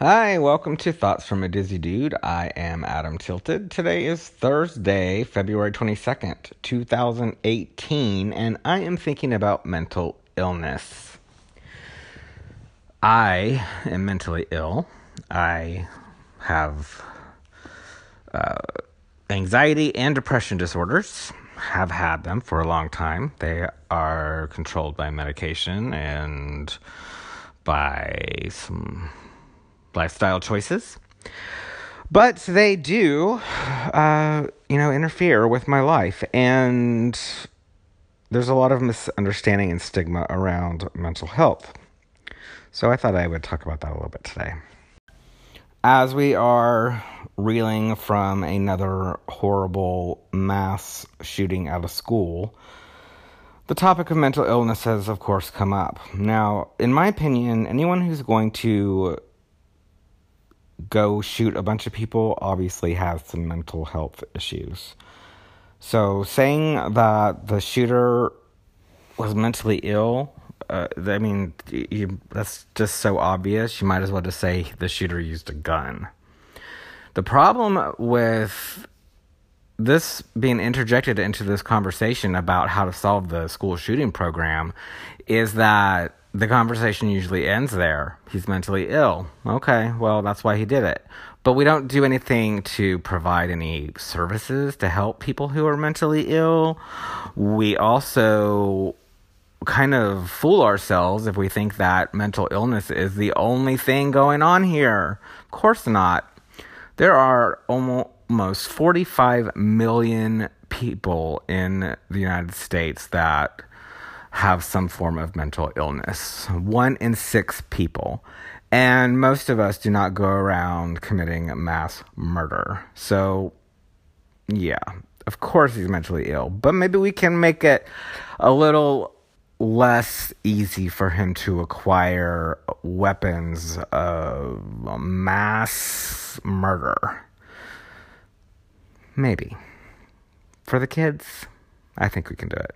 Hi, welcome to Thoughts from a Dizzy Dude. I am Adam Tilted. Today is Thursday, February 22nd, 2018, and I am thinking about mental illness. I am mentally ill. I have uh, anxiety and depression disorders. Have had them for a long time. They are controlled by medication and by some lifestyle choices. But they do, uh, you know, interfere with my life. And there's a lot of misunderstanding and stigma around mental health. So I thought I would talk about that a little bit today. As we are reeling from another horrible mass shooting at a school, the topic of mental illness has, of course, come up. Now, in my opinion, anyone who's going to go shoot a bunch of people obviously has some mental health issues. So saying that the shooter was mentally ill, uh, I mean, you, that's just so obvious. You might as well just say the shooter used a gun. The problem with this being interjected into this conversation about how to solve the school shooting program is that the conversation usually ends there. He's mentally ill. Okay, well, that's why he did it. But we don't do anything to provide any services to help people who are mentally ill. We also kind of fool ourselves if we think that mental illness is the only thing going on here. Of course not. There are almost 45 million people in the United States that have some form of mental illness. One in six people. And most of us do not go around committing mass murder. So, yeah, of course he's mentally ill. But maybe we can make it a little less easy for him to acquire weapons of mass murder. Maybe. For the kids, I think we can do it.